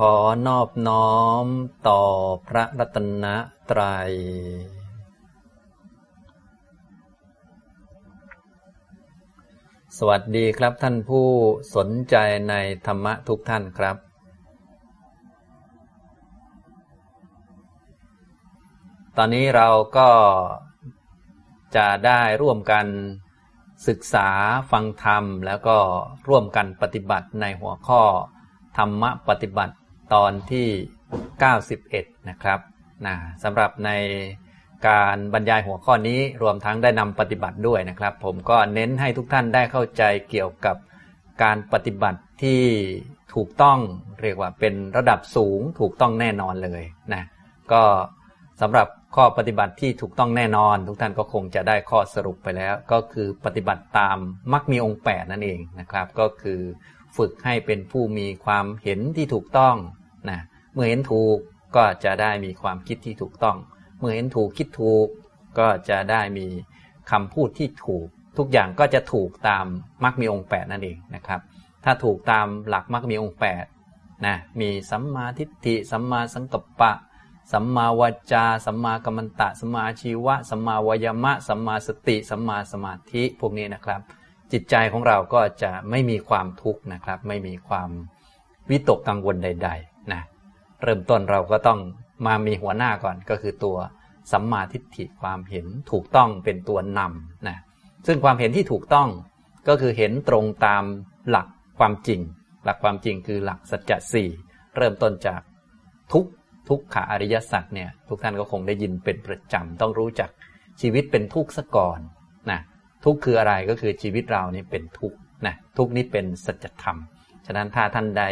ขอนอบน้อมต่อพระรัตนตรัย สวัสดีครับท่านผู้สนใจในธรรมะทุกท่านครับ ตอนนี้เราก็จะได้ร่วมกันศึกษาฟังธรรม แล้วก็ร่วมกันปฏิบัติในหัวข้อธรรมะปฏิบัติ ตอนที่ 91 นะครับนะสำหรับในการบรรยายหัวข้อนี้รวมทั้งได้นำปฏิบัติด้วยนะครับ ผมก็เน้นให้ทุกท่านได้เข้าใจเกี่ยวกับการปฏิบัติที่ถูกต้องเรียกว่าเป็นระดับสูงถูกต้องแน่นอนเลยนะก็สำหรับข้อปฏิบัติที่ถูกต้องแน่นอน ทุกท่านก็คงจะได้ข้อสรุปไปแล้ว ก็คือปฏิบัติตามมักมีองค์8นั่นเองนะครับ ก็คือ ฝึกให้เป็นผู้มีความเห็นที่ถูกต้องนะเมื่อเห็นถูกก็จะได้มีความคิดที่ถูกต้อง เมื่อเห็นถูกคิดถูก ก็จะได้มีคำพูดที่ถูก ทุกอย่างก็จะถูกตามมักมีองค์8นั่นเองนะครับ ถ้าถูกตามหลักมักมีองค์8นะมีสัมมาทิฏฐิสัมมาสังกัปปะ สัมมาวาจา สัมมากัมมันตะ สัมมาชีวะ สัมมาวายมะ สัมมาสติ สัมมาสมาธิพวกนี้นะครับ จิตใจของเราก็จะไม่มีความทุกข์นะครับ ไม่มีความวิตกกังวลใด ๆ นะ เริ่มต้นเราก็ต้องมามีหัวหน้าก่อนก็คือตัวสัมมาทิฏฐิความเห็นถูกต้องเป็นตัวนำนะซึ่งความเห็นที่ถูกต้องก็คือเห็นตรงตามหลักความจริง หลักความจริงคือหลักสัจจะสี่เริ่มต้นจากทุกทุกขอริยสัจเนี่ยทุกท่านก็คงได้ยินเป็นประจำต้องรู้จักชีวิตเป็นทุกข์ซะก่อน ทุกข์คืออะไรก็คือชีวิตเรานี่เป็นทุกข์นะทุกข์นี้เป็นสัจธรรม ฉะนั้นถ้าท่านใด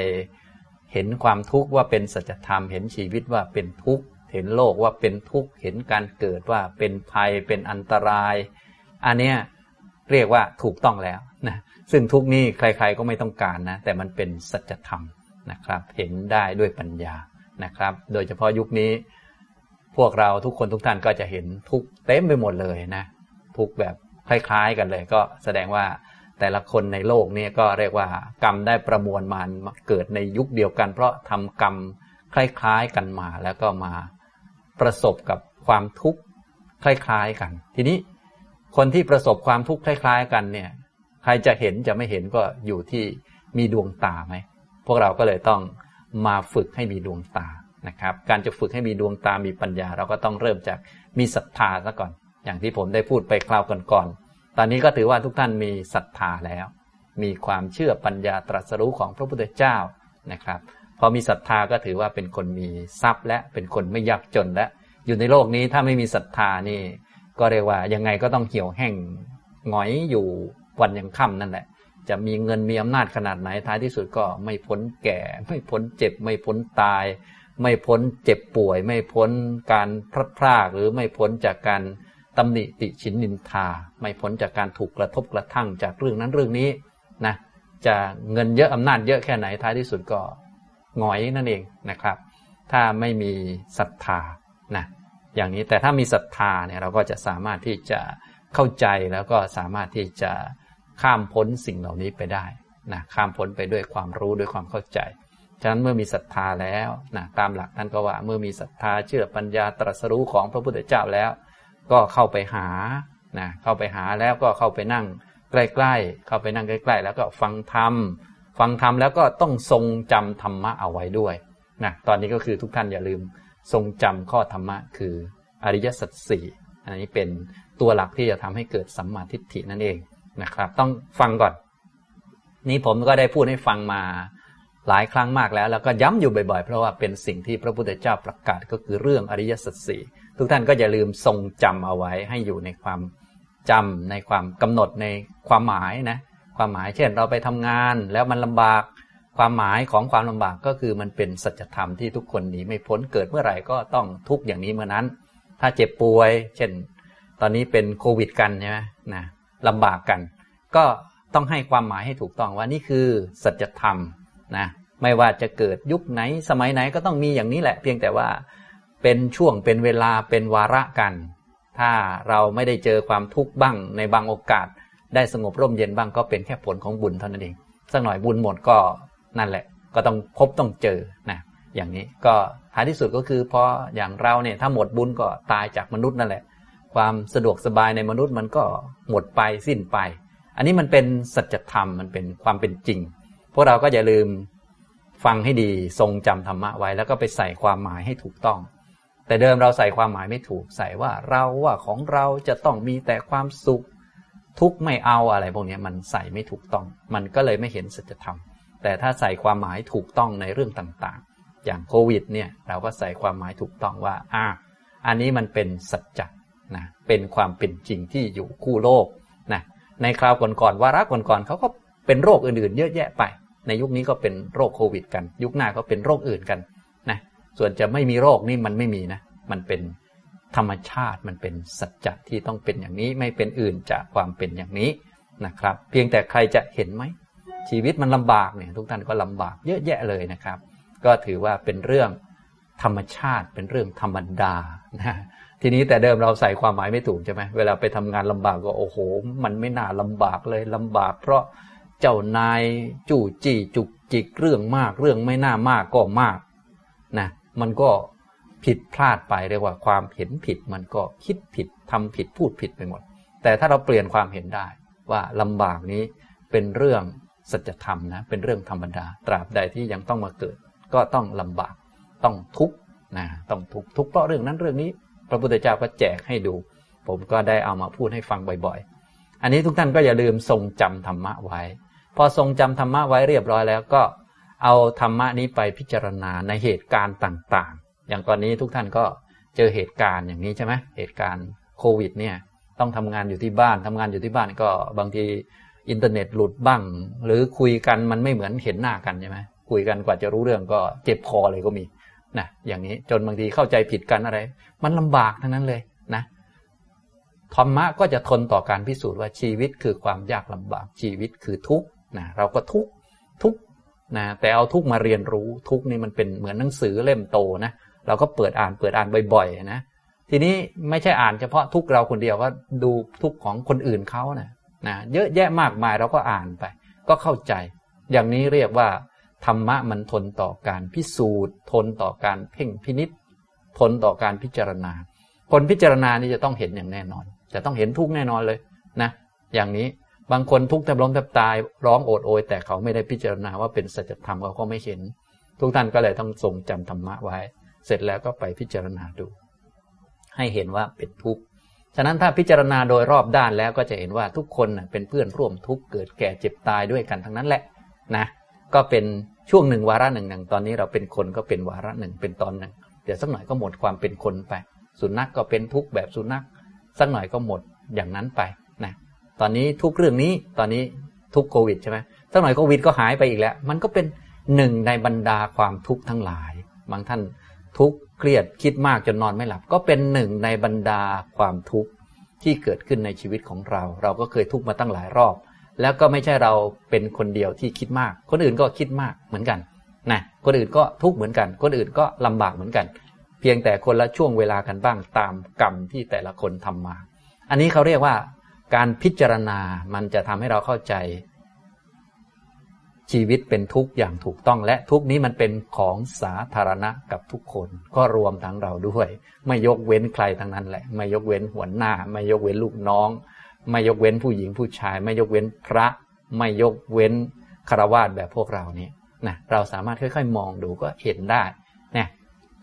เห็นความทุกข์ว่าเป็นสัจธรรม เห็นชีวิตว่าเป็นทุกข์ เห็นโลกว่าเป็นทุกข์ เห็นการเกิดว่าเป็นภัยเป็นอันตราย อันเนี้ยเรียกว่าถูกต้องแล้วนะซึ่งทุกนี้ใคร ๆ ก็ไม่ต้องการนะ แต่มันเป็นสัจธรรมนะครับ เห็นได้ด้วยปัญญานะครับ โดยเฉพาะยุคนี้ พวกเราทุกคนทุกท่านก็จะเห็นทุกเต็มไปหมดเลยนะ ทุกแบบ คล้าย ๆ กันเลย ก็แสดงว่าแต่ละคนในโลกนี้ก็เรียกว่ากรรมได้ประมวลมาเกิดในยุคเดียวกัน เพราะทำกรรมคล้าย ๆ กันมาแล้วก็มาประสบกับความทุกข์คล้าย ๆ กัน ทีนี้คนที่ประสบความทุกข์คล้าย ๆ กันเนี่ย ใครจะเห็นจะไม่เห็นก็อยู่ที่มีดวงตาไหมพวกเราก็เลยต้องมาฝึกให้มีดวงตานะครับ การจะฝึกให้มีดวงตามีปัญญา เราก็ต้องเริ่มจากมีศรัทธาซะก่อน อย่างที่ผมได้พูดไปคราวก่อนๆ ตอนนี้ก็ถือว่าทุกท่านมีศรัทธาแล้ว มีความเชื่อปัญญาตรัสรู้ของพระพุทธเจ้านะครับ พอมีศรัทธาก็ถือว่าเป็นคนมีทรัพย์ และเป็นคนไม่ยากจนและ อยู่ในโลกนี้ถ้าไม่มีศรัทธานี่ ก็เรียกว่ายังไงก็ต้องเหี่ยวแห้งหงอยอยู่วันยังค่ำนั่นแหละ จะมีเงินมีอำนาจขนาดไหนท้ายที่สุดก็ไม่พ้นแก่ ไม่พ้นเจ็บ ไม่พ้นตาย ไม่พ้นเจ็บป่วย ไม่พ้นการพลัดพรากหรือไม่พ้นจากการ ตำหนิติชินนินทา ไม่พ้นจากการถูกกระทบกระทั่งจากเรื่องนั้นเรื่องนี้นะจะเงินเยอะอำนาจเยอะแค่ไหนท้ายที่สุดก็หงอยนั่นเองนะครับ ถ้าไม่มีศรัทธานะอย่างนี้แต่ถ้ามีศรัทธาเนี่ยเราก็จะสามารถที่จะเข้าใจแล้วก็สามารถที่จะข้ามพ้นสิ่งเหล่านี้ไปได้นะข้ามพ้นไปด้วยความรู้ด้วยความเข้าใจ ฉะนั้นเมื่อมีศรัทธาแล้วนะตามหลักท่านก็ว่าเมื่อมีศรัทธาเชื่อปัญญาตรัสรู้ของพระพุทธเจ้าแล้ว ก็เข้าไปหานะเข้าไปหาแล้วก็เข้าไปนั่งใกล้ๆ เข้าไปนั่งใกล้ ๆ แล้วก็ฟังธรรม ฟังธรรมแล้วก็ต้องทรงจำธรรมะเอาไว้ด้วยนะตอนนี้ก็คือทุกท่านอย่าลืมทรงจำข้อธรรมะคืออริยสัจสี่อันนี้เป็นตัวหลักที่จะทำให้เกิดสัมมาทิฏฐินั่นเองนะครับ ต้องฟังก่อน นี่ผมก็ได้พูดให้ฟังมาหลายครั้งมากแล้ว แล้วก็ย้ำอยู่บ่อยๆ เพราะว่าเป็นสิ่งที่พระพุทธเจ้าประกาศก็คือเรื่องอริยสัจสี่ ทุกท่านก็อย่าลืมทรงจำเอาไว้ให้อยู่ในความจำในความกำหนดในความหมายนะความหมายเช่นเราไปทำงานแล้วมันลำบาก ความหมายของความลำบากก็คือมันเป็นสัจธรรมที่ทุกคนหนีไม่พ้นเกิดเมื่อไหร่ก็ต้องทุกอย่างนี้เมื่อนั้น ถ้าเจ็บป่วย เช่น ตอนนี้เป็นโควิดกันใช่ไหมนะลำบากกัน ก็ต้องให้ความหมายให้ถูกต้องว่านี่คือสัจธรรมนะไม่ว่าจะเกิดยุคไหนสมัยไหนก็ต้องมีอย่างนี้แหละ เพียงแต่ว่า เป็นช่วงเป็นเวลาเป็นวาระกัน ถ้าเราไม่ได้เจอความทุกข์บ้างในบางโอกาส ได้สงบร่มเย็นบ้างก็เป็นแค่ผลของบุญเท่านั้นเองสักหน่อยบุญหมดก็นั่นแหละ ก็ต้องพบต้องเจอนะอย่างนี้ก็ท้ายที่สุดก็คือพออย่างเราเนี่ยถ้าหมดบุญก็ตายจากมนุษย์นั่นแหละ ความสะดวกสบายในมนุษย์มันก็หมดไปสิ้นไป อันนี้มันเป็นสัจธรรมมันเป็นความเป็นจริง พวกเราก็อย่าลืมฟังให้ดีทรงจำธรรมะไว้ แล้วก็ไปใส่ความหมายให้ถูกต้อง แต่เดิมเราใส่ความหมายไม่ถูกใส่ว่าเราว่าของเราจะต้องมีแต่ความสุข ทุกไม่เอาอะไรพวกนี้มันใส่ไม่ถูกต้อง มันก็เลยไม่เห็นสัจธรรม แต่ถ้าใส่ความหมายถูกต้องในเรื่องต่างๆ อย่างโควิดเนี่ยเราก็ใส่ความหมายถูกต้องว่าอ่าอันนี้มันเป็นสัจจนะเป็นความเป็นจริงที่อยู่คู่โลกนะในคราวก่อนๆวาระก่อนๆเขาก็เป็นโรคอื่นๆ เยอะแยะไป ในยุคนี้ก็เป็นโรคโควิด กัน ยุคหน้าก็เป็นโรคอื่นกัน ส่วนจะไม่มีโรคนี่มันไม่มีนะ มันเป็นธรรมชาติมันเป็นสัจจะที่ต้องเป็นอย่างนี้ไม่เป็นอื่นจากความเป็นอย่างนี้นะครับ เพียงแต่ใครจะเห็นไหม ชีวิตมันลำบากเนี่ยทุกท่านก็ลำบากเยอะแยะเลยนะครับ ก็ถือว่าเป็นเรื่องธรรมชาติเป็นเรื่องธรรมดานะทีนี้แต่เดิมเราใส่ความหมายไม่ถูกใช่ไหมเวลาไปทำงานลำบากก็โอ้โห มันไม่น่าลำบากเลยลำบาก เพราะเจ้านายจู่จี้จุกจิกเรื่องมาก เรื่องไม่น่ามากก็มากนะ มันก็ผิดพลาดไปเรียกว่าความเห็นผิด มันก็คิดผิดทำผิดพูดผิดไปหมด แต่ถ้าเราเปลี่ยนความเห็นได้ ว่าลำบากนี้เป็นเรื่องสัจธรรมนะเป็นเรื่องธรรมดา ตราบใดที่ยังต้องมาเกิด ก็ต้องลำบากต้องทุกข์นะต้องทุกข์ทุกข์เพราะเรื่องนั้นเรื่องนี้ พระพุทธเจ้าก็แจกให้ดู ผมก็ได้เอามาพูดให้ฟังบ่อยๆ อันนี้ทุกท่านก็อย่าลืมทรงจำธรรมะไว้ พอทรงจำธรรมะไว้เรียบร้อยแล้วก็ เอาธรรมะนี้ไปพิจารณาในเหตุการณ์ต่างๆ อย่างตอนนี้ทุกท่านก็เจอเหตุการณ์อย่างนี้ใช่ไหมเหตุการณ์โควิดเนี่ยต้องทำงานอยู่ที่บ้านทำงานอยู่ที่บ้านก็บางทีอินเทอร์เน็ตหลุดบ้าง หรือคุยกันมันไม่เหมือนเห็นหน้ากันใช่ไหมคุยกันกว่าจะรู้เรื่องก็เจ็บคอเลยก็มีนะอย่างนี้จนบางทีเข้าใจผิดกันอะไร มันลำบากทั้งนั้นเลยนะธรรมะก็จะทนต่อการพิสูจน์ว่าชีวิตคือความยากลำบากชีวิตคือทุกข์นะเราก็ทุกข์ทุกข์ นะแต่เอาทุกมาเรียนรู้ทุกนี่มันเป็นเหมือนหนังสือเล่มโตนะเราก็เปิดอ่านเปิดอ่านบ่อยๆนะทีนี้ไม่ใช่อ่านเฉพาะทุกเราคนเดียวว่าดูทุกของคนอื่นเขานะนะเยอะแยะมากมายเราก็อ่านไป ก็เข้าใจ อย่างนี้เรียกว่า ธรรมะมันทนต่อการพิสูจน์ ทนต่อการเพ่งพินิษทนต่อการพิจารณา คนพิจารณานี่จะต้องเห็นอย่างแน่นอน จะต้องเห็นทุกแน่นอนเลยนะอย่างนี้ บางคนทุกข์แทบล้มแทบตาย ร้องโอดโอยแต่เขาไม่ได้พิจารณาว่าเป็นสัจธรรมเขาก็ไม่เห็น ทุกท่านก็เลยต้องทรงจำธรรมะไว้ เสร็จแล้วก็ไปพิจารณาดู ให้เห็นว่าเป็นทุกข์ฉะนั้นถ้าพิจารณาโดยรอบด้านแล้วก็จะเห็นว่าทุกคนเป็นเพื่อนร่วมทุกข์เกิดแก่เจ็บตายด้วยกันทั้งนั้นแหละนะก็เป็นช่วงหนึ่งวาระหนึ่งหนึ่งตอนนี้เราเป็นคนก็เป็นวาระหนึ่งเป็นตอนหนึ่งเดี๋ยวสักหน่อยก็หมดความเป็นคนไป สุนัขกก็เป็นทุกข์แบบสุนัขสักหน่อยก็หมดอย่างนั้นไป ตอนนี้ทุกเรื่องนี้ตอนนี้ทุกโควิดใช่ไหมสักหน่อยโควิดก็หายไปอีกแล้ว มันก็เป็นหนึ่งในบรรดาความทุกข์ทั้งหลาย บางท่านทุกข์เครียดคิดมากจนนอนไม่หลับ ก็เป็นหนึ่งในบรรดาความทุกข์ที่เกิดขึ้นในชีวิตของเรา เราก็เคยทุกข์มาตั้งหลายรอบ แล้วก็ไม่ใช่เราเป็นคนเดียวที่คิดมาก คนอื่นก็คิดมากเหมือนกันนะคนอื่นก็ทุกข์เหมือนกัน คนอื่นก็ลำบากเหมือนกัน เพียงแต่คนละช่วงเวลากันบ้างตามกรรมที่แต่ละคนทำมา อันนี้เขาเรียกว่า การพิจารณามันจะทำให้เราเข้าใจ ชีวิตเป็นทุกข์อย่างถูกต้องและทุกนี้มันเป็นของสาธารณะกับทุกคน ก็รวมทั้งเราด้วย ไม่ยกเว้นใครทั้งนั้นแหละ ไม่ยกเว้นหัวหน้า ไม่ยกเว้นลูกน้อง ไม่ยกเว้นผู้หญิงผู้ชาย ไม่ยกเว้นพระ ไม่ยกเว้นคารวาสแบบพวกเรานี่นะเราสามารถค่อย ๆ มองดูก็เห็นได้เนี่ย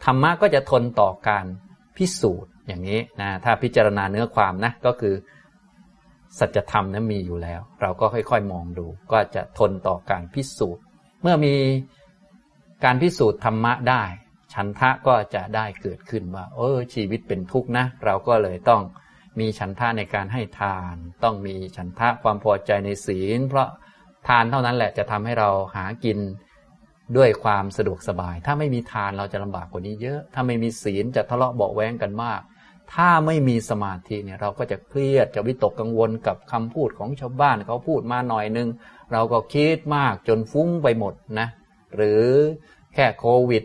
ธรรมะก็จะทนต่อการพิสูจน์อย่างนี้นะถ้าพิจารณาเนื้อความนะก็คือ สัจธรรมนั้นมีอยู่แล้ว เราก็ค่อยๆมองดู ก็จะทนต่อการพิสูจน์ เมื่อมีการพิสูจน์ธรรมะได้ ฉันทะก็จะได้เกิดขึ้นว่า เออชีวิตเป็นทุกข์นะ เราก็เลยต้องมีฉันทะในการให้ทาน ต้องมีฉันทะความพอใจในศีล เพราะทานเท่านั้นแหละจะทำให้เราหากินด้วยความสะดวกสบาย ถ้าไม่มีทานเราจะลำบากกว่านี้เยอะ ถ้าไม่มีศีลจะทะเลาะเบาแวงกันมาก ถ้าไม่มีสมาธิเนี่ยเราก็จะเครียดจะวิตกกังวลกับคำพูดของชาวบ้านเขาพูดมาหน่อยนึง เราก็คิดมากจนฟุ้งไปหมดนะ หรือแค่โควิด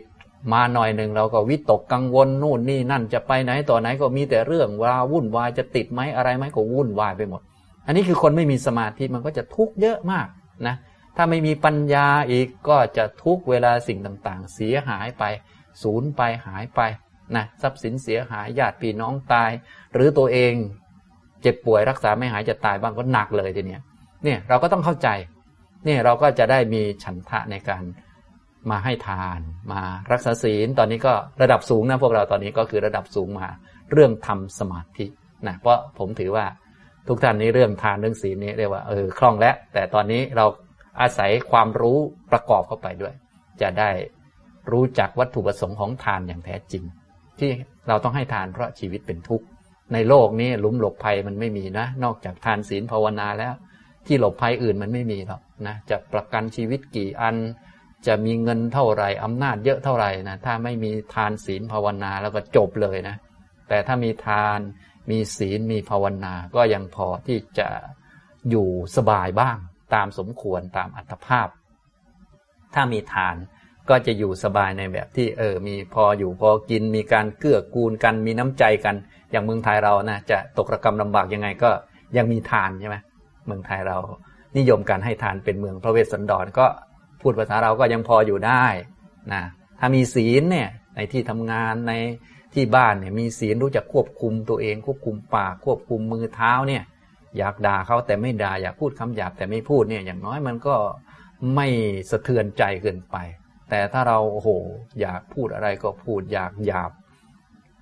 มาหน่อยหนึ่งเราก็วิตกกังวลนู่นนี่นั่นจะไปไหนต่อไหนก็มีแต่เรื่องว่าวุ่นวายจะติดไหมอะไรไหมก็วุ่นวายไปหมด อันนี้คือคนไม่มีสมาธิมันก็จะทุกข์เยอะมากนะถ้าไม่มีปัญญาอีกก็จะทุกเวลาสิ่งต่างๆ เสียหายไป สูญไปหายไป นะทรัพย์สินเสียหายญาติพี่น้องตาย หรือตัวเองเจ็บป่วยรักษาไม่หายจะตายบ้างก็หนักเลยทีเนี้ยเนี่ยเราก็ต้องเข้าใจเนี่ยเราก็จะได้มีฉันทะในการมาให้ทาน มารักษาศีลตอนนี้ก็ระดับสูงนะพวกเราตอนนี้ก็คือระดับสูงมา เรื่องทำสมาธินะเพราะผมถือว่าทุกท่านนี้เรื่องทานเรื่องศีลนี้เรียกว่าเออคล่องแล้ว แต่ตอนนี้เราอาศัยความรู้ประกอบเข้าไปด้วย จะได้รู้จักวัตถุประสงค์ของทานอย่างแท้จริง ที่เราต้องให้ทานเพราะชีวิตเป็นทุกข์ ในโลกนี้หลุมหลบภัยมันไม่มีนะ นอกจากทานศีลภาวนาแล้ว ที่หลบภัยอื่นมันไม่มีหรอกนะจะประกันชีวิตกี่อัน จะมีเงินเท่าไหร่อำนาจเยอะเท่าไหร่นะถ้าไม่มีทานศีลภาวนาแล้วก็จบเลยนะ แต่ถ้ามีทานมีศีลมีภาวนา ก็ยังพอที่จะอยู่สบายบ้างตามสมควรตามอัตภาพ ถ้ามีทาน ก็จะอยู่สบายในแบบที่เออ มีพออยู่พอกินมีการเกื้อกูลกันมีน้ำใจกัน อย่างเมืองไทยเรานะจะตกระกรรมลำบากยังไงก็ยังมีทานใช่ไหมเมืองไทยเรานิยมการให้ทานเป็นเมืองพระเวสสันดรก็พูดภาษาเราก็ยังพออยู่ได้นะถ้ามีศีลเนี่ยในที่ทำงานในที่บ้านเนี่ยมีศีลรู้จักควบคุมตัวเอง ควบคุมปากควบคุมมือเท้าเนี่ย อยากด่าเขาแต่ไม่ด่าอยากพูดคำหยาบแต่ไม่พูดเนี่ยอย่างน้อยมันก็ไม่สะเทือนใจเกินไป แต่ถ้าเราโอ้โหอยากพูดอะไรก็พูดอยากหยาบ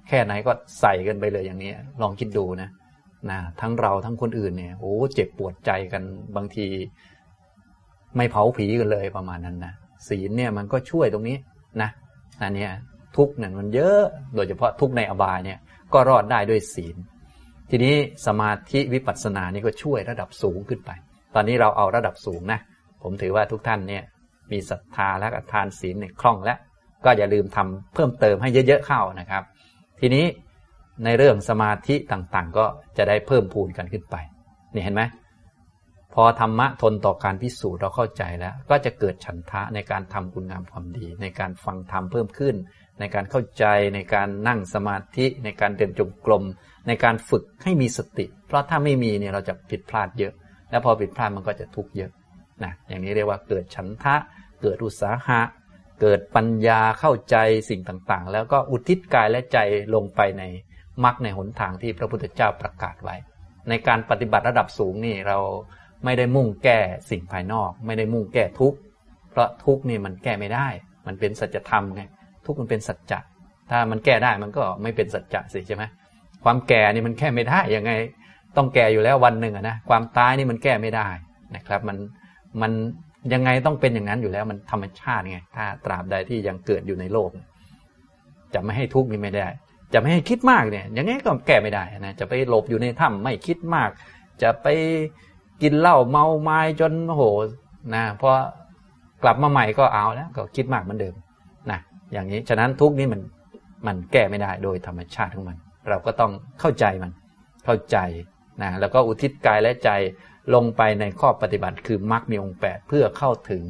แค่ไหนก็ใส่กันไปเลยอย่างนี้ ลองคิดดูนะนะทั้งเราทั้งคนอื่นเนี่ยโอ้เจ็บปวดใจกันบางที ไม่เผาผีกันเลยประมาณนั้นนะศีลเนี่ยมันก็ช่วยตรงนี้นะอันนี้ทุกเนี่ยมันเยอะโดยเฉพาะทุกในอบายเนี่ยก็รอดได้ด้วยศีล ทีนี้สมาธิวิปัสสนานี่ก็ช่วยระดับสูงขึ้นไป ตอนนี้เราเอาระดับสูงนะผมถือว่าทุกท่านเนี่ย มีศรัทธาและทานศีลในคล่องแล้วก็อย่าลืมทำเพิ่มเติมให้เยอะๆเข้านะครับ ทีนี้ในเรื่องสมาธิต่างๆ ก็จะได้เพิ่มพูนกันขึ้นไปนี่เห็นไหมพอธรรมะทนต่อการพิสูจน์เราเข้าใจแล้ว ก็จะเกิดฉันทะในการทำคุณงามความดี ในการฟังธรรมเพิ่มขึ้น ในการเข้าใจในการนั่งสมาธิในการเดินจงกรมในการฝึกให้มีสติ เพราะถ้าไม่มีเนี่ยเราจะผิดพลาดเยอะ แล้วพอผิดพลาดมันก็จะทุกข์เยอะ นะอย่างนี้เรียกว่าเกิดฉันทะ เกิดอุตสาหะ เกิดปัญญาเข้าใจสิ่งต่างๆ แล้วก็อุทิศกายและใจลงไปในมรรคในหนทางที่พระพุทธเจ้าประกาศไว้ ในการปฏิบัติระดับสูงนี่เราไม่ได้มุ่งแก้สิ่งภายนอก ไม่ได้มุ่งแก้ทุกข์เพราะทุกข์นี่มันแก้ไม่ได้ มันเป็นสัจธรรมไงทุกข์มันเป็นสัจจะถ้ามันแก้ได้มันก็ไม่เป็นสัจจะสิใช่ไหมความแก่นี่มันแก้ไม่ได้ยังไง ต้องแก่อยู่แล้ววันหนึ่งนะความตายนี่มันแก้ไม่ได้นะครับ มัน มันยังไงต้องเป็นอย่างนั้นอยู่แล้วมันธรรมชาติไงถ้าตราบใดที่ยังเกิดอยู่ในโลก จะไม่ให้ทุกข์นี่ไม่ได้ จะไม่ให้คิดมากเนี่ยยังไงก็แก้ไม่ได้นะจะไปหลบอยู่ในถ้ำไม่คิดมาก จะไปกินเหล้าเมาไม้จนโหนะพอกลับมาใหม่ก็เอาแล้วก็คิดมากเหมือนเดิมนะอย่างนี้ฉะนั้นทุกข์นี้มันมันแก้ไม่ได้โดยธรรมชาติของมัน เราก็ต้องเข้าใจมันเข้าใจนะแล้วก็อุทิศกายและใจ ลงไปในข้อปฏิบัติคือมรรคมีองค์แปดเพื่อเข้าถึง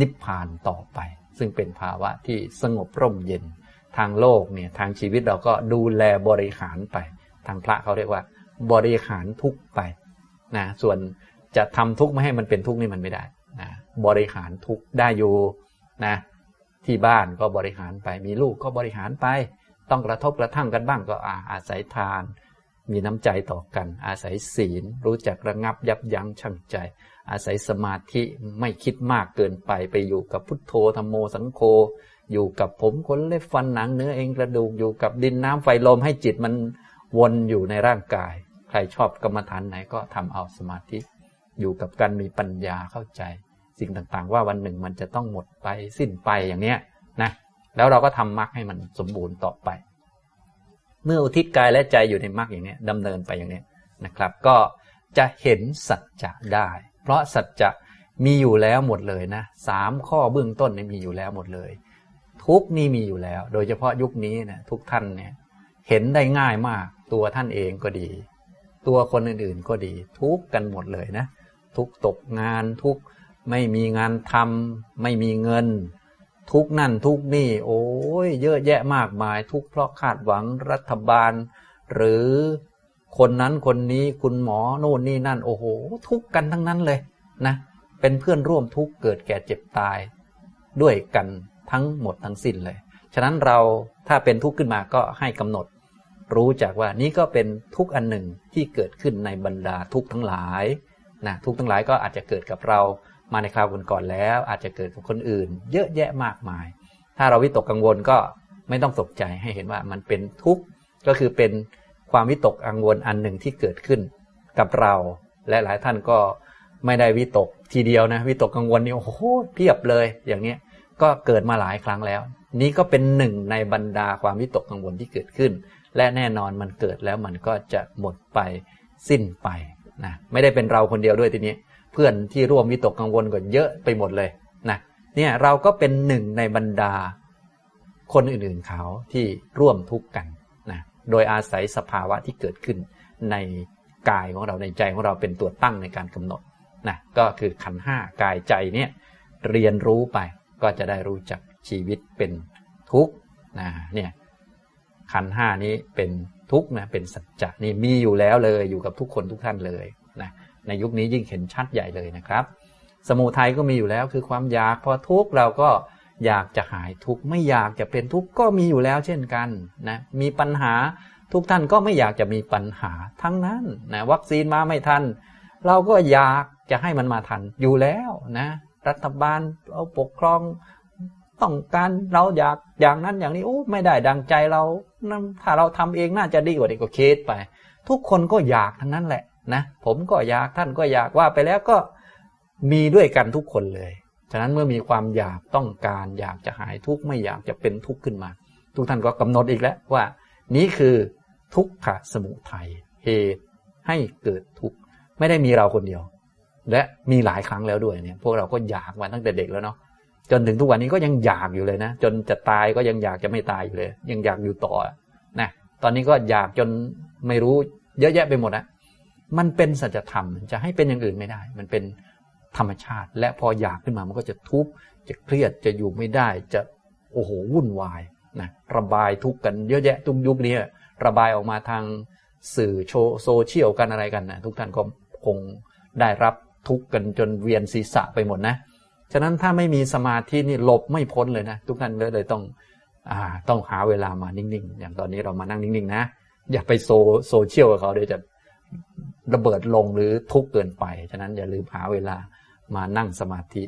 นิพพานต่อไป ซึ่งเป็นภาวะที่สงบร่มเย็น ทางโลกเนี่ยทางชีวิตเราก็ดูแลบริหารไป ทางพระเขาเรียกว่า บริหารทุกไปนะส่วนจะทำทุกไม่ให้มันเป็นทุกนี่มันไม่ได้นะบริหารทุกได้อยู่นะที่บ้านก็บริหารไป มีลูกก็บริหารไป ต้องกระทบกระทั่งกันบ้างก็อาอาศัยทาน มีน้ำใจต่อกัน อาศัยศีล รู้จักระงับยับยั้งชั่งใจ อาศัยสมาธิไม่คิดมากเกินไปไปอยู่กับพุทโธธรรมโมสังโฆอยู่กับผมขนเล็บฟันหนังเนื้อเองกระดูกอยู่กับดินน้ำไฟลมให้จิตมันวนอยู่ในร่างกาย ใครชอบกรรมฐานไหนก็ทำเอาสมาธิ อยู่กับการมีปัญญาเข้าใจ สิ่งต่างๆ ว่าวันหนึ่งมันจะต้องหมดไปสิ้นไปอย่างเนี้ยนะแล้วเราก็ทำมรรคให้มันสมบูรณ์ต่อไป เมื่ออุทิศกายและใจอยู่ในมรรคอย่างนี้ดำเนินไปอย่างนี้นะครับ ก็จะเห็นสัจจะได้ เพราะสัจจะมีอยู่แล้วหมดเลยนะสามข้อเบื้องต้นนี่มีอยู่แล้วหมดเลย ทุกนี่มีอยู่แล้ว โดยเฉพาะยุคนี้นะทุกท่านเนี่ยเห็นได้ง่ายมากตัวท่านเองก็ดี ตัวคนอื่นๆก็ดี ทุกกันหมดเลยนะ ทุกตกงานทุกไม่มีงานทำไม่มีเงิน ทุกนั่นทุกนี่ โอ้ยเยอะแยะมากมาย ทุกเพราะคาดหวังรัฐบาล หรือคนนั้นคนนี้คุณหมอโน่นนี่นั่น โอ้โห ทุกกันทั้งนั้นเลยนะเป็นเพื่อนร่วมทุกเกิดแก่เจ็บตาย ด้วยกันทั้งหมดทั้งสิ้นเลย ฉะนั้นเราถ้าเป็นทุกข์ขึ้นมาก็ให้กำหนด รู้จักว่านี้ก็เป็นทุกข์อันหนึ่งที่เกิดขึ้นในบรรดาทุกข์ทั้งหลายนะทุกข์ทั้งหลายก็อาจจะเกิดกับเรา มาในคราวก่อนๆแล้ว อาจจะเกิดกับคนอื่น เยอะแยะมากมาย ถ้าเราวิตกกังวลก็ไม่ต้องตกใจให้เห็นว่ามันเป็นทุกข์ก็คือเป็นความวิตกกังวลอันหนึ่งที่เกิดขึ้นกับเรา และหลายท่านก็ไม่ได้วิตกทีเดียวนะวิตกกังวลนี่โอ้โหเพียบเลย อย่างนี้ก็เกิดมาหลายครั้งแล้ว นี้ก็เป็นหนึ่งในบรรดาความวิตกกังวลที่เกิดขึ้น และแน่นอนมันเกิดแล้วมันก็จะหมดไปสิ้นไปนะไม่ได้เป็นเราคนเดียวด้วยทีนี้ เพื่อนที่ร่วมวิตกกังวลก็เยอะไปหมดเลยนะเนี่ยเราก็เป็นหนึ่งในบรรดา คนอื่นๆเขาที่ร่วมทุกข์กันนะโดยอาศัยสภาวะที่เกิดขึ้นในกายของเราในใจของเราเป็นตัวตั้งในการกำหนดนะก็คือขันห้ากายใจเนี่ยเรียนรู้ไปก็จะได้รู้จักชีวิตเป็นทุกข์นะเนี่ยขันห้านี้เป็นทุกข์นะเป็นสัจจะนี่มีอยู่แล้วเลยอยู่กับทุกคนทุกท่านเลย ในยุคนี้ยิ่งเห็นชัดใหญ่เลยนะครับ สมุทัยก็มีอยู่แล้วคือความอยากพอทุกข์เราก็อยากจะหายทุกข์ไม่อยากจะเป็นทุกข์ก็มีอยู่แล้วเช่นกันนะมีปัญหาทุกท่านก็ไม่อยากจะมีปัญหาทั้งนั้นนะวัคซีนมาไม่ทัน เราก็อยากจะให้มันมาทันอยู่แล้วนะรัฐบาลเราปกครองต้องการเราอยากอย่างนั้นอย่างนี้โอ้ไม่ได้ดังใจเราถ้าเราทำเองน่าจะดีกว่านี้ก็เคสไป ทุกคนก็อยากทั้งนั้นแหละ นะผมก็อยากท่านก็อยากว่าไปแล้วก็มีด้วยกันทุกคนเลย ฉะนั้นเมื่อมีความอยากต้องการอยากจะหายทุกข์ไม่อยากจะเป็นทุกข์ขึ้นมา ทุกท่านก็กำหนดอีกแล้วว่า นี้คือทุกขะสมุทัยเหตุให้เกิดทุกข์ไม่ได้มีเราคนเดียว และมีหลายครั้งแล้วด้วยเนี่ยพวกเราก็อยากมาตั้งแต่เด็กแล้วเนาะจนถึงทุกวันนี้ก็ยังอยากอยู่เลยนะ จนจะตายก็ยังอยากจะไม่ตายอยู่เลย ยังอยากอยู่ต่อนะตอนนี้ก็อยากจนไม่รู้เยอะแยะไปหมดนะ มันเป็นสัจธรรมจะให้เป็นอย่างอื่นไม่ได้ มันเป็นธรรมชาติ และพออยากขึ้นมามันก็จะทุบจะเครียดจะอยู่ไม่ได้จะโอ้โหวุ่นวายนะระบายทุกข์กันเยอะแยะทุกยุคนี้ระบายออกมาทางสื่อโโซเชียลกันอะไรกันนะทุกท่านก็คงได้รับทุกข์กันจนเวียนศีรษะไปหมดนะฉะนั้นถ้าไม่มีสมาธินี่หลบไม่พ้นเลยนะทุกท่านเลยต้องอ่าต้องหาเวลามานิ่งๆ อย่างตอนนี้เรามานั่งนิ่งๆนะอย่าไปโซโซเชียลกับเขาเดี๋ยวจะ ระเบิดลงหรือทุกข์เกินไป ฉะนั้นอย่าลืมหาเวลามานั่งสมาธิ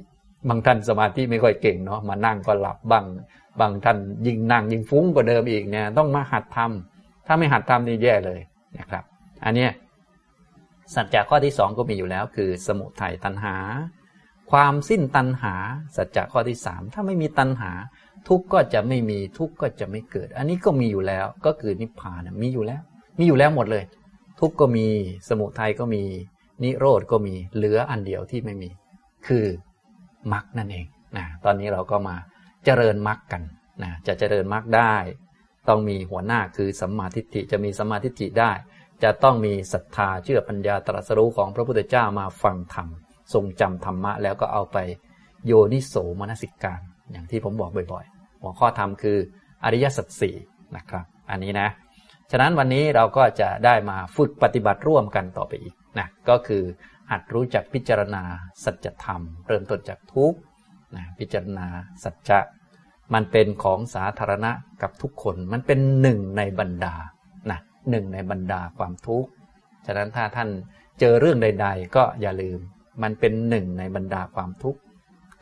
บางท่านสมาธิไม่ค่อยเก่งเนาะ มานั่งก็หลับบ้าง บางท่านยิ่งนั่งยิ่งฟุ้งกว่าเดิมอีกเนี่ย ต้องมาหัดทำถ้าไม่หัดทำนี่แย่เลยนะครับ อันนี้สัจจะข้อที่สองก็มีอยู่แล้ว คือสมุทัยตัณหา ความสิ้นตัณหา สัจจะข้อที่สามถ้าไม่มีตัณหา ทุกก็จะไม่มีทุกก็จะไม่เกิด อันนี้ก็มีอยู่แล้ว ก็คือนิพพานมีอยู่แล้ว มีอยู่แล้วหมดเลย ทุกก็มี สมุทัยก็มี นิโรธก็มี เหลืออันเดียวที่ไม่มี คือมรรคนั่นเองนะตอนนี้เราก็มาเจริญมรรคกันนะจะเจริญมรรคได้ ต้องมีหัวหน้าคือสัมมาทิฏฐิจะมีสัมมาทิฏฐิได้ จะต้องมีศรัทธาเชื่อปัญญาตรัสรู้ของพระพุทธเจ้ามาฟังธรรมทรงจำธรรมะ แล้วก็เอาไปโยนิโสมนสิการ อย่างที่ผมบอกบ่อยๆ หัวข้อธรรมคืออริยสัจสี่นะครับ อันนี้นะ ฉะนั้นวันนี้เราก็จะได้มาฝึกปฏิบัติร่วมกันต่อไปอีกนะก็คือหัดรู้จักพิจารณาสัจธรรม เริ่มต้นจากทุกนะพิจารณาสัจจะมันเป็นของสาธารณะกับทุกคนมันเป็นหนึ่งในบรรดานะหนึ่งในบรรดาความทุกข์ฉะนั้นถ้าท่านเจอเรื่องใด ๆ ก็อย่าลืม มันเป็นหนึ่งในบรรดาความทุกข์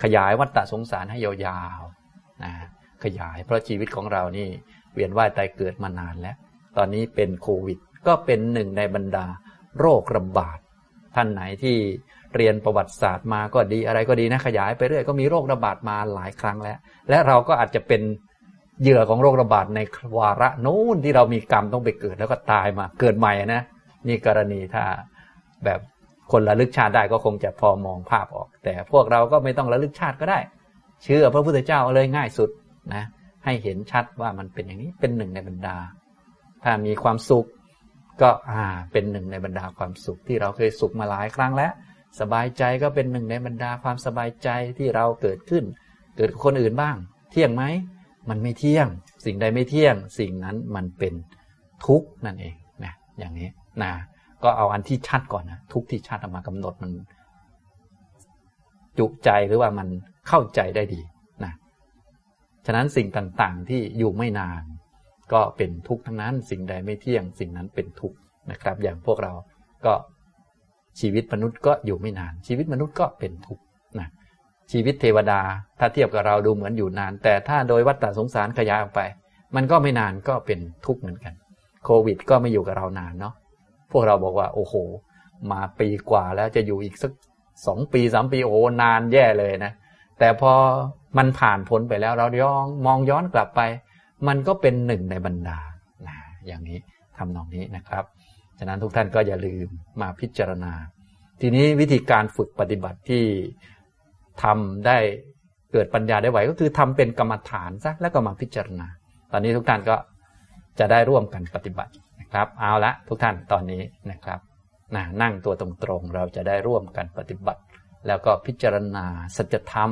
ขยายวัฏฏะสงสารให้ยาวๆนะขยายเพราะชีวิตของเรานี่เวียนว่ายตายเกิดมานานแล้ว ตอนนี้เป็นโควิด ก็เป็นหนึ่งในบรรดา โรคระบาด ท่านไหนที่เรียนประวัติศาสตร์มาก็ดีอะไรก็ดีนะขยายไปเรื่อยก็มีโรคระบาดมาหลายครั้งแล้ว และเราก็อาจจะเป็นเหยื่อของโรคระบาดในวาระโน้นที่เรามีกรรมต้องไปเกิดแล้วก็ตายมาเกิดใหม่นะนี่กรณีถ้าแบบคนระลึกชาติได้ก็คงจะพอมองภาพออก แต่พวกเราก็ไม่ต้องระลึกชาติก็ได้ เชื่อพระพุทธเจ้าเลยง่ายสุดนะให้เห็นชัดว่ามันเป็นอย่างนี้เป็นหนึ่งในบรรดา ถ้ามีความสุข ก็อ่าเป็นหนึ่งในบรรดาความสุขที่เราเคยสุขมาหลายครั้งแล้ว สบายใจก็เป็นหนึ่งในบรรดาความสบายใจที่เราเกิดขึ้น เกิดกับคนอื่นบ้าง เที่ยงไหมมันไม่เที่ยง สิ่งใดไม่เที่ยง สิ่งนั้นมันเป็นทุกข์นั่นเองนะอย่างนี้นะก็เอาอันที่ชัดก่อนนะทุกที่ชัดออกมากำหนดมัน จุใจหรือว่ามันเข้าใจได้ดีนะฉะนั้นสิ่งต่างๆที่อยู่ไม่นาน ก็เป็นทุกข์ทั้งนั้น สิ่งใดไม่เที่ยง สิ่งนั้นเป็นทุกข์นะครับ อย่างพวกเราก็ชีวิตมนุษย์ก็อยู่ไม่นาน ชีวิตมนุษย์ก็เป็นทุกข์นะชีวิตเทวดาถ้าเทียบกับเราดูเหมือนอยู่นาน แต่ถ้าโดยวัฏฏะสงสารขยายออกไป มันก็ไม่นานก็เป็นทุกข์เหมือนกัน โควิด ก็ไม่อยู่กับเรานานเนาะพวกเราบอกว่า โอ้โห มาปีกว่าแล้วจะอยู่อีกสักสองปีสามปีโอ้นานแย่เลยนะ แต่พอมันผ่านพ้นไปแล้วเราย้อนมองย้อนกลับไป มันก็เป็นหนึ่งในบรรดานะอย่างนี้ทำนองนี้นะครับฉะนั้นทุกท่านก็อย่าลืมมาพิจารณา ทีนี้วิธีการฝึกปฏิบัติที่ทำได้เกิดปัญญาได้ไหวก็คือทำเป็นกรรมฐานซะแล้วก็มาพิจารณา ตอนนี้ทุกท่านก็จะได้ร่วมกันปฏิบัตินะครับ เอาละทุกท่านตอนนี้นะครับนนั่งตัวตรงๆ เราจะได้ร่วมกันปฏิบัติ แล้วก็พิจารณาสัจธรรม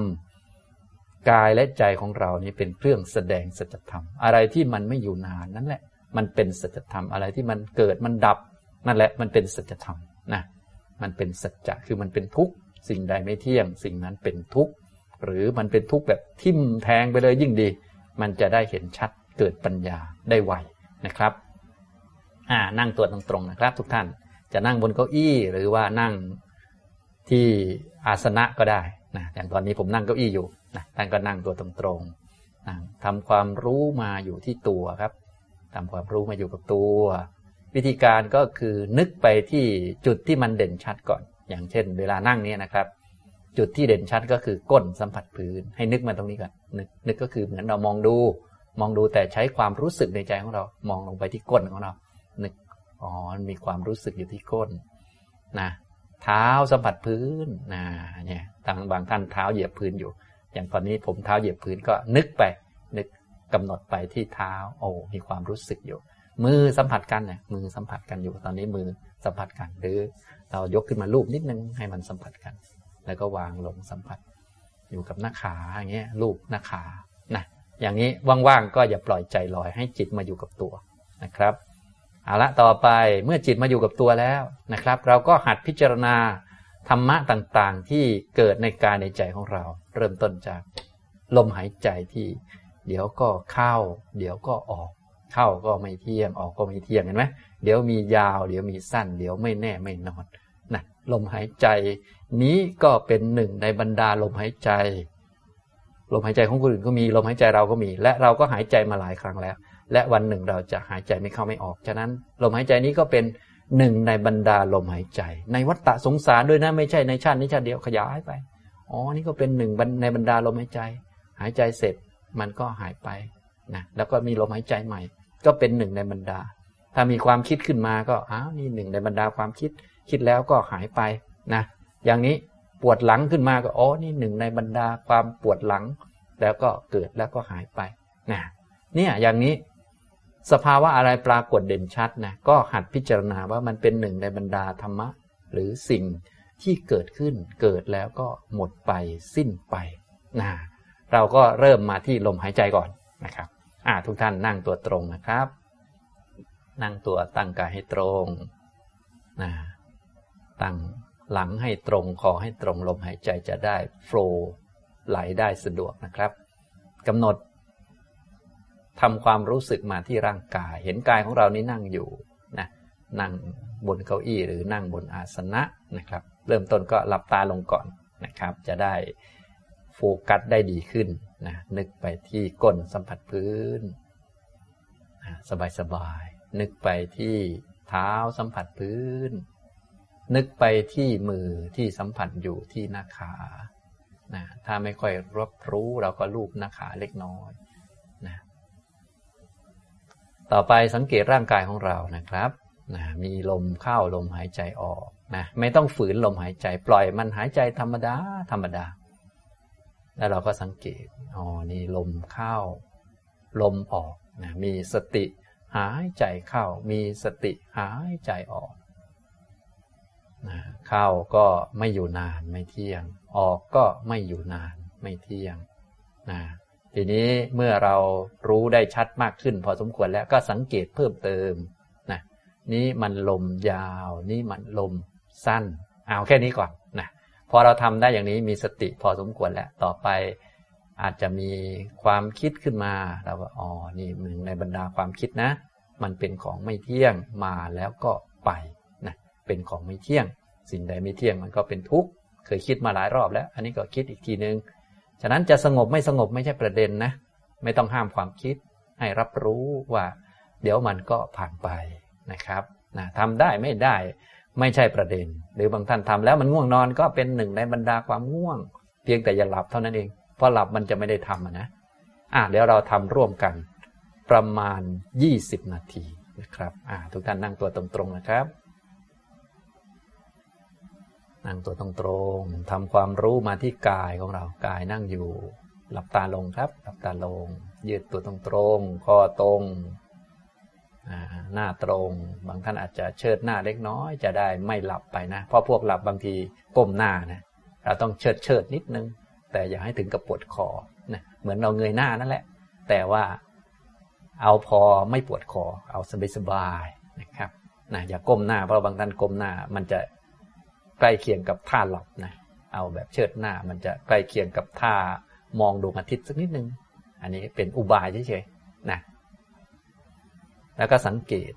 กายและใจของเรานี้เป็นเครื่องแสดงสัจธรรม อะไรที่มันไม่อยู่นานนั่นแหละ มันเป็นสัจธรรม อะไรที่มันเกิดมันดับ นั่นแหละมันเป็นสัจธรรมนะมันเป็นสัจจะคือมันเป็นทุกข์สิ่งใดไม่เที่ยง สิ่งนั้นเป็นทุกข์หรือมันเป็นทุกข์แบบทิ่มแทงไปเลยยิ่งดี มันจะได้เห็นชัดเกิดปัญญาได้ไวนะครับอ่านั่งตัวตรงๆนะครับ ทุกท่านจะนั่งบนเก้าอี้หรือว่านั่งที่อาสนะก็ได้นะอย่างตอนนี้ผมนั่งเก้าอี้อยู่ นะท่านก็นั่งตัวตรงๆนั่งทำความรู้มาอยู่ที่ตัวครับทำความรู้มาอยู่กับตัว วิธีการก็คือนึกไปที่จุดที่มันเด่นชัดก่อน อย่างเช่น เวลานั่งนี้นะครับ จุดที่เด่นชัดก็คือก้นสัมผัสพื้น ให้นึกมาตรงนี้ก่อนนึกนึกก็คือเหมือนเรามองดู มองดูแต่ใช้ความรู้สึกในใจของเรา มองลงไปที่ก้นของเรา นึกอ๋อมีความรู้สึกอยู่ที่ก้นนะเท้าสัมผัสพื้นนะเนี่ยทางบางท่านเท้าเหยียบพื้นอยู่ อย่างตอนนี้ผมเท้าเหยียบพื้นก็นึกไป นึกกำหนดไปที่เท้า โอ้มีความรู้สึกอยู่ มือสัมผัสกันเนี่ยมือสัมผัสกันอยู่ตอนนี้มือสัมผัสกัน หรือเรายกขึ้นมาลูบนิดนึงให้มันสัมผัสกัน แล้วก็วางลงสัมผัส อยู่กับหน้าขาอย่างเงี้ยลูบหน้าขานะอย่างนี้ว่างๆก็อย่าปล่อยใจลอยให้จิตมาอยู่กับตัวนะครับเอาละต่อไปเมื่อจิตมาอยู่กับตัวแล้วนะครับ เราก็หัดพิจารณา ธรรมะต่างๆ ที่เกิดในกายในใจของเรา เริ่มต้นจาก ลมหายใจที่ เดี๋ยวก็เข้า เดี๋ยวก็ออก เข้าก็ไม่เที่ยงออกก็ไม่เที่ยงเห็นไหมเดี๋ยวมียาว เดี๋ยวมีสั้น เดี๋ยวไม่แน่ไม่นอนนะลมหายใจ นี้ก็เป็นหนึ่งในบรรดาลมหายใจ ลมหายใจของคนอื่นก็มีลมหายใจเราก็มี และเราก็หายใจมาหลายครั้งแล้ว และวันหนึ่งเราจะหายใจไม่เข้าไม่ออกฉะนั้น ลมหายใจนี้ก็เป็น หนึ่งในบรรดาลมหายใจ ในวัฏฏะสงสารด้วยนะ ไม่ใช่ในชาตินี้ชาติเดียวขยายไป อ๋อ นี่ก็เป็นหนึ่งในบรรดาลมหายใจ หายใจเสร็จมันก็หายไปนะแล้วก็มีลมหายใจใหม่ ก็เป็นหนึ่งในบรรดา ถ้ามีความคิดขึ้นมาก็อ้าวนี่หนึ่งในบรรดาความคิด คิดแล้วก็หายไปนะอย่างนี้ปวดหลังขึ้นมาก็อ๋อนี่หนึ่งในบรรดาความปวดหลัง แล้วก็เกิดแล้วก็หายไปนะเนี่ยอย่างนี้ สภาวะอะไรปรากฏเด่นชัดนะก็หัดพิจารณาว่ามันเป็นหนึ่งในบรรดาธรรมะ หรือสิ่งที่เกิดขึ้นเกิดแล้วก็หมดไปสิ้นไปนะเราก็เริ่มมาที่ลมหายใจก่อนนะครับอ่าทุกท่านนั่งตัวตรงนะครับ นั่งตัวตั้งกายให้ตรงนะตั้งหลังให้ตรงคอให้ตรงลมหายใจจะได้โฟล์ไหลได้สะดวกนะครับกำหนด ทำความรู้สึกมาที่ร่างกาย เห็นกายของเรานี้นั่งอยู่นะนั่งบนเก้าอี้หรือนั่งบนอาสนะนะครับ เริ่มต้นก็หลับตาลงก่อนนะครับ จะได้โฟกัสได้ดีขึ้นนะนึกไปที่ก้นสัมผัสพื้นสบายสบายนึกไปที่เท้าสัมผัสพื้น นึกไปที่มือที่สัมผัสอยู่ที่หน้าขานะถ้าไม่ค่อยรับรู้เราก็ลูบหน้าขาเล็กน้อยนะ ต่อไปสังเกตร่างกายของเรานะครับนะมีลมเข้าลมหายใจออกนะไม่ต้องฝืนลมหายใจ ปล่อยมันหายใจธรรมดาธรรมดา แล้วเราก็สังเกตอ๋อนี่ลมเข้า ลมออกนะมีสติหายใจเข้า มีสติหายใจออกนะเข้าก็ไม่อยู่นานไม่เที่ยง ออกก็ไม่อยู่นานไม่เที่ยงนะ ทีนี้เมื่อเรารู้ได้ชัดมากขึ้น พอสมควรแล้วก็สังเกตเพิ่มเติมนะนี้มันลมยาว นี่มันลมสั้น เอาแค่นี้ก่อนนะพอเราทำได้อย่างนี้มีสติพอสมควรแล้วต่อไปอาจจะมีความคิดขึ้นมาเราก็อ๋อนี่หนึ่งในบรรดาความคิดนะ มันเป็นของไม่เที่ยงมาแล้วก็ไปนะเป็นของไม่เที่ยง สิ่งใดไม่เที่ยงมันก็เป็นทุกข์เคยคิดมาหลายรอบแล้ว อันนี้ก็คิดอีกทีนึง ฉะนั้นจะสงบไม่สงบไม่ใช่ประเด็นนะ ไม่ต้องห้ามความคิด ให้รับรู้ว่า เดี๋ยวมันก็ผ่านไปนะครับนะทำได้ไม่ได้ไม่ใช่ประเด็น หรือบางท่านทำแล้วมันง่วงนอนก็เป็นหนึ่งในบรรดาความง่วง เพียงแต่อย่าหลับเท่านั้นเองเพราะหลับมันจะไม่ได้ทำนะอะเดี๋ยวเราทำร่วมกันประมาณ 20 นาทีนะครับอ่าทุกท่านนั่งตัวตรงๆนะครับ นั่งตัวตรงๆทำความรู้มาที่กายของเรา กายนั่งอยู่ หลับตาลงครับ หลับตาลง ยืดตัวตรงๆคอตรง หน้าตรง บางท่านอาจจะเชิดหน้าเล็กน้อย จะได้ไม่หลับไปนะ เพราะพวกหลับบางทีก้มหน้านะ เราต้องเชิดเชิดนิดนึง แต่อย่าให้ถึงกับปวดคอนะเหมือนเราเงยหน้านั่นแหละ แต่ว่าเอาพอไม่ปวดคอ เอาสบายๆนะครับนะอย่าก้มหน้าเพราะบางท่านก้มหน้ามันจะ ใกล้เคียงกับท่าหลับนะเอาแบบเชิดหน้ามันจะใกล้เคียงกับท่ามองดวงอาทิตย์สักนิดนึง อันนี้เป็นอุบายเฉยๆนะแล้วก็สังเกต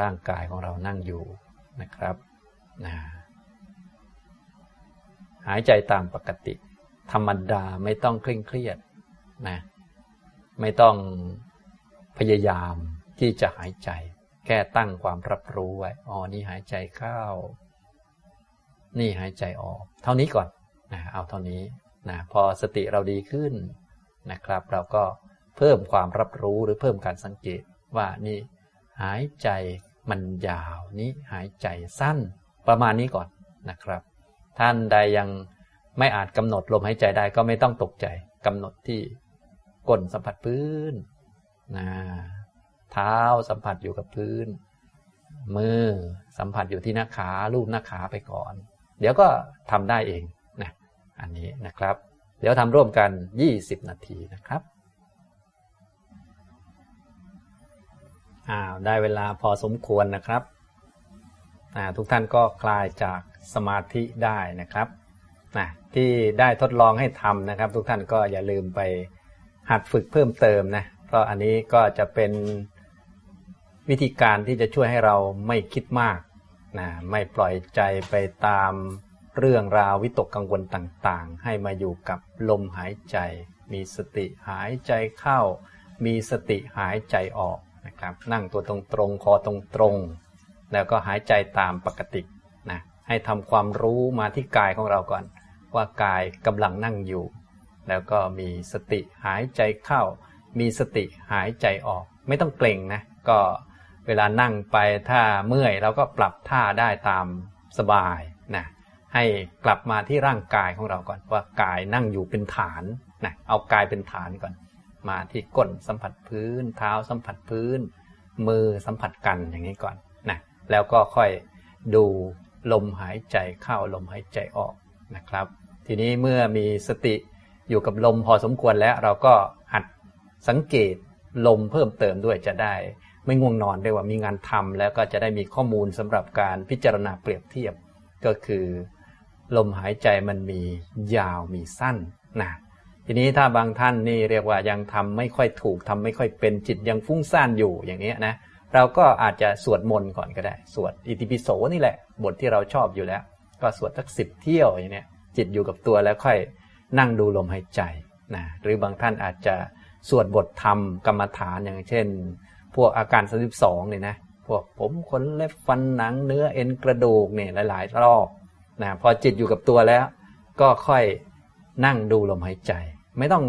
ร่างกายของเรานั่งอยู่นะครับนะหายใจตามปกติ ธรรมดาไม่ต้องเคร่งเครียดนะไม่ต้องพยายามที่จะหายใจ แค่ตั้งความรับรู้ไว้อ๋อนี่หายใจเข้า นี่หายใจออก เท่านี้ก่อนนะเอาเท่านี้นะพอสติเราดีขึ้นนะครับ เราก็เพิ่มความรับรู้หรือเพิ่มการสังเกตว่านี่หายใจมันยาวนี้หายใจสั้นประมาณนี้ก่อนนะครับ ท่านใดยังไม่อาจกำหนดลมหายใจได้ก็ไม่ต้องตกใจกำหนดที่ก้นสัมผัสพื้นนะเท้าสัมผัสอยู่กับพื้น มือสัมผัสอยู่ที่หน้าขาลูบหน้าขาไปก่อน เดี๋ยวก็ทำได้เองนะอันนี้นะครับ เดี๋ยวทำร่วมกัน 20 นาทีนะครับอ้าวได้เวลาพอสมควรนะครับทุกท่านก็คลายจากสมาธิได้นะครับนะที่ได้ทดลองให้ทำนะครับ ทุกท่านก็อย่าลืมไปหัดฝึกเพิ่มเติมนะเพราะอันนี้ก็จะเป็นวิธีการที่จะช่วยให้เราไม่คิดมาก นะไม่ปล่อยใจไปตามเรื่องราววิตกกังวลต่างๆ ให้มาอยู่กับลมหายใจ มีสติหายใจเข้า มีสติหายใจออกนะครับ นั่งตัวตรงตรงคอตรงตรงแล้วก็หายใจตามปกตินะให้ทำความรู้มาที่กายของเราก่อน ว่ากายกำลังนั่งอยู่ แล้วก็มีสติหายใจเข้า มีสติหายใจออก ไม่ต้องเกร็งนะก็ เวลานั่งไปถ้าเมื่อยเราก็ปรับท่าได้ตามสบายนะให้กลับมาที่ร่างกายของเราก่อนว่ากายนั่งอยู่เป็นฐานนะเอากายเป็นฐานก่อน มาที่ก้นสัมผัสพื้น เท้าสัมผัสพื้น มือสัมผัสกันอย่างนี้ก่อนนะแล้วก็ค่อยดูลมหายใจเข้าลมหายใจออกนะครับ ทีนี้เมื่อมีสติอยู่กับลมพอสมควรแล้วเราก็หัดสังเกตลมเพิ่มเติมด้วยจะได้ ไม่ง่วงนอนได้ว่ามีงานทำแล้วก็จะได้มีข้อมูลสำหรับการพิจารณาเปรียบเทียบ ก็คือ ลมหายใจมันมียาวมีสั้นนะทีนี้ถ้าบางท่านนี่เรียกว่ายังทำไม่ค่อยถูกทำไม่ค่อยเป็นจิตยังฟุ้งซ่านอยู่อย่างนี้นะเราก็อาจจะสวดมนต์ก่อนก็ได้ สวดอิติปิโสนี่แหละ บทที่เราชอบอยู่แล้ว ก็สวดสักสิบเที่ยวอย่างนี้จิตอยู่กับตัวแล้วค่อยนั่งดูลมหายใจนะหรือบางท่านอาจจะสวดบทธรรมกรรมฐานอย่างเช่น พวกอาการสสิบสองเนี่ยนะพวกผมขนเล็บฟันหนังเนื้อเอ็นกระดูกเนี่ยหลาย ๆ รอบนะพอจิตอยู่กับตัวแล้ว ก็ค่อยนั่งดูลมหายใจ ไม่ต้อง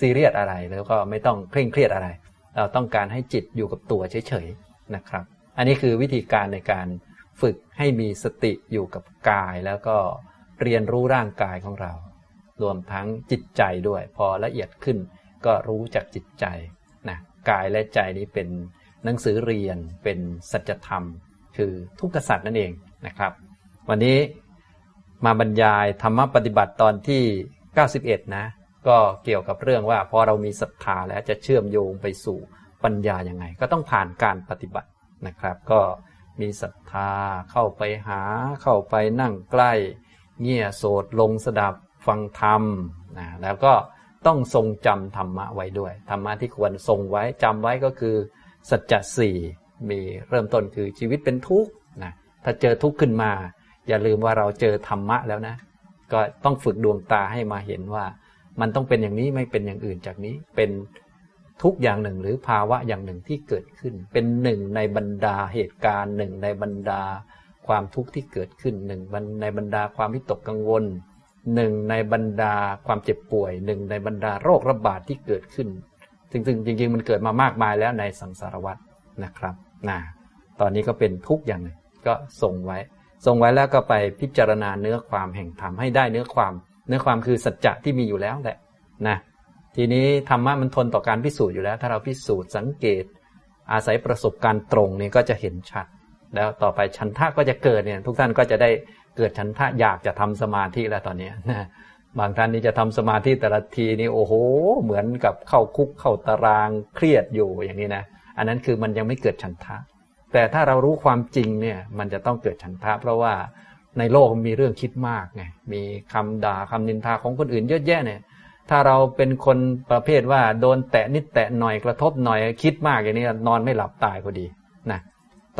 ซีเรียสอะไรแล้วก็ไม่ต้องเคร่งเครียดอะไร เราต้องการให้จิตอยู่กับตัวเฉยๆนะครับ อันนี้คือวิธีการในการฝึกให้มีสติอยู่กับกายแล้วก็เรียนรู้ร่างกายของเรา รวมทั้งจิตใจด้วย พอละเอียดขึ้นก็รู้จักจิตใจ กายและใจนี้เป็นหนังสือเรียนเป็นสัจธรรม คือทุกขสัตว์นั่นเองนะครับ วันนี้มาบรรยายธรรมปฏิบัติตอนที่ 91 นะ ก็เกี่ยวกับเรื่องว่าพอเรามีศรัทธาแล้วจะเชื่อมโยงไปสู่ปัญญาอย่างไง ก็ต้องผ่านการปฏิบัตินะครับ ก็มีศรัทธาเข้าไปหาเข้าไปนั่งใกล้เงี่ยโสดลงสดับฟังธรรมนะแล้วก็ ต้องทรงจำธรรมะไว้ด้วย ธรรมะที่ควรทรงไว้จำไว้ก็คือ สัจจะสี่มีเริ่มต้นคือชีวิตเป็นทุกข์นะถ้าเจอทุกข์ขึ้นมา อย่าลืมว่าเราเจอธรรมะแล้วนะ ก็ต้องฝึกดวงตาให้มาเห็นว่า มันต้องเป็นอย่างนี้ไม่เป็นอย่างอื่นจากนี้เป็นทุกอย่างหนึ่งหรือภาวะอย่างหนึ่งที่เกิดขึ้น เป็นหนึ่งในบรรดาเหตุการณ์หนึ่งในบรรดาความทุกข์ที่เกิดขึ้นหนึ่งในบรรดาความวิตกกังวล หนึ่งในบรรดาความเจ็บป่วยหนึ่งในบรรดาโรคระบาดที่เกิดขึ้นซึ่งจริงๆ มันเกิดมามากมายแล้วในสังสารวัฏนะครับนะตอนนี้ก็เป็นทุกอย่างหนึ่งก็ส่งไว้ ส่งไว้แล้วก็ไปพิจารณาเนื้อความแห่งธรรมให้ได้เนื้อความ เนื้อความคือสัจจะที่มีอยู่แล้วแหละนะทีนี้ธรรมะมันทนต่อการพิสูจน์อยู่แล้ว ถ้าเราพิสูจน์สังเกต อาศัยประสบการณ์ตรงนี่ก็จะเห็นชัด แล้วต่อไปชันทะก็จะเกิดเนี่ยทุกท่านก็จะได้ เกิดชันทะอยากจะทำสมาธิแล้วตอนนี้นะบางท่านนี่จะทำสมาธิแต่ละทีนี่โอ้โห เหมือนกับเข้าคุกเข้าตารางเครียดอยู่อย่างนี้นะอันนั้นคือมันยังไม่เกิดฉันทะ แต่ถ้าเรารู้ความจริงเนี่ยมันจะต้องเกิดฉันทะ เพราะว่าในโลกมีเรื่องคิดมากไงมีคำด่าคำนินทาของคนอื่นเยอะแยะเนี่ยถ้าเราเป็นคนประเภทว่าโดนแตะนิดแตะหน่อยกระทบหน่อยคิดมากอย่างนี้นอนไม่หลับตายพอดีนะ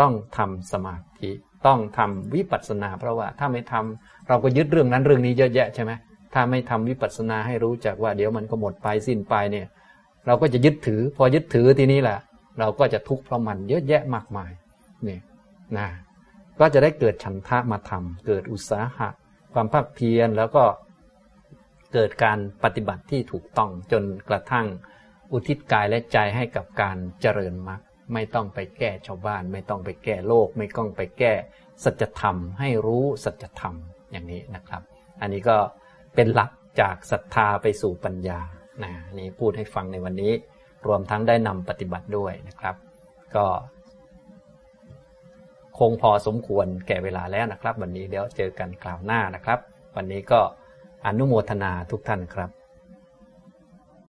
ต้องทำสมาธิ ต้องทำวิปัสสนา เพราะว่าถ้าไม่ทำเราก็ยึดเรื่องนั้นเรื่องนี้เยอะแยะใช่ไหมถ้าไม่ทำวิปัสสนาให้รู้จักว่าเดี๋ยวมันก็หมดไปสิ้นไปเนี่ย เราก็จะยึดถือ พอยึดถือทีนี้แหละ เราก็จะทุกข์เพราะมันเยอะแยะมากมายนี่นะก็จะได้เกิดฉันทะมาทำเกิดอุตสาหะ ความภาคเพียรแล้วก็เกิดการปฏิบัติที่ถูกต้องจนกระทั่งอุทิศกายและใจให้กับการเจริญมรรค ไม่ต้องไปแก้ชาวบ้าน ไม่ต้องไปแก้โลก ไม่ต้องไปแก้สัจธรรม ให้รู้สัจธรรมอย่างนี้นะครับ อันนี้ก็เป็นหลักจากศรัทธาไปสู่ปัญญานะนี่พูดให้ฟังในวันนี้ รวมทั้งได้นำปฏิบัติด้วยนะครับ ก็ คงพอสมควรแก่เวลาแล้วนะครับ วันนี้เดี๋ยวเจอกันคราวหน้านะครับ วันนี้ก็อนุโมทนาทุกท่านครับ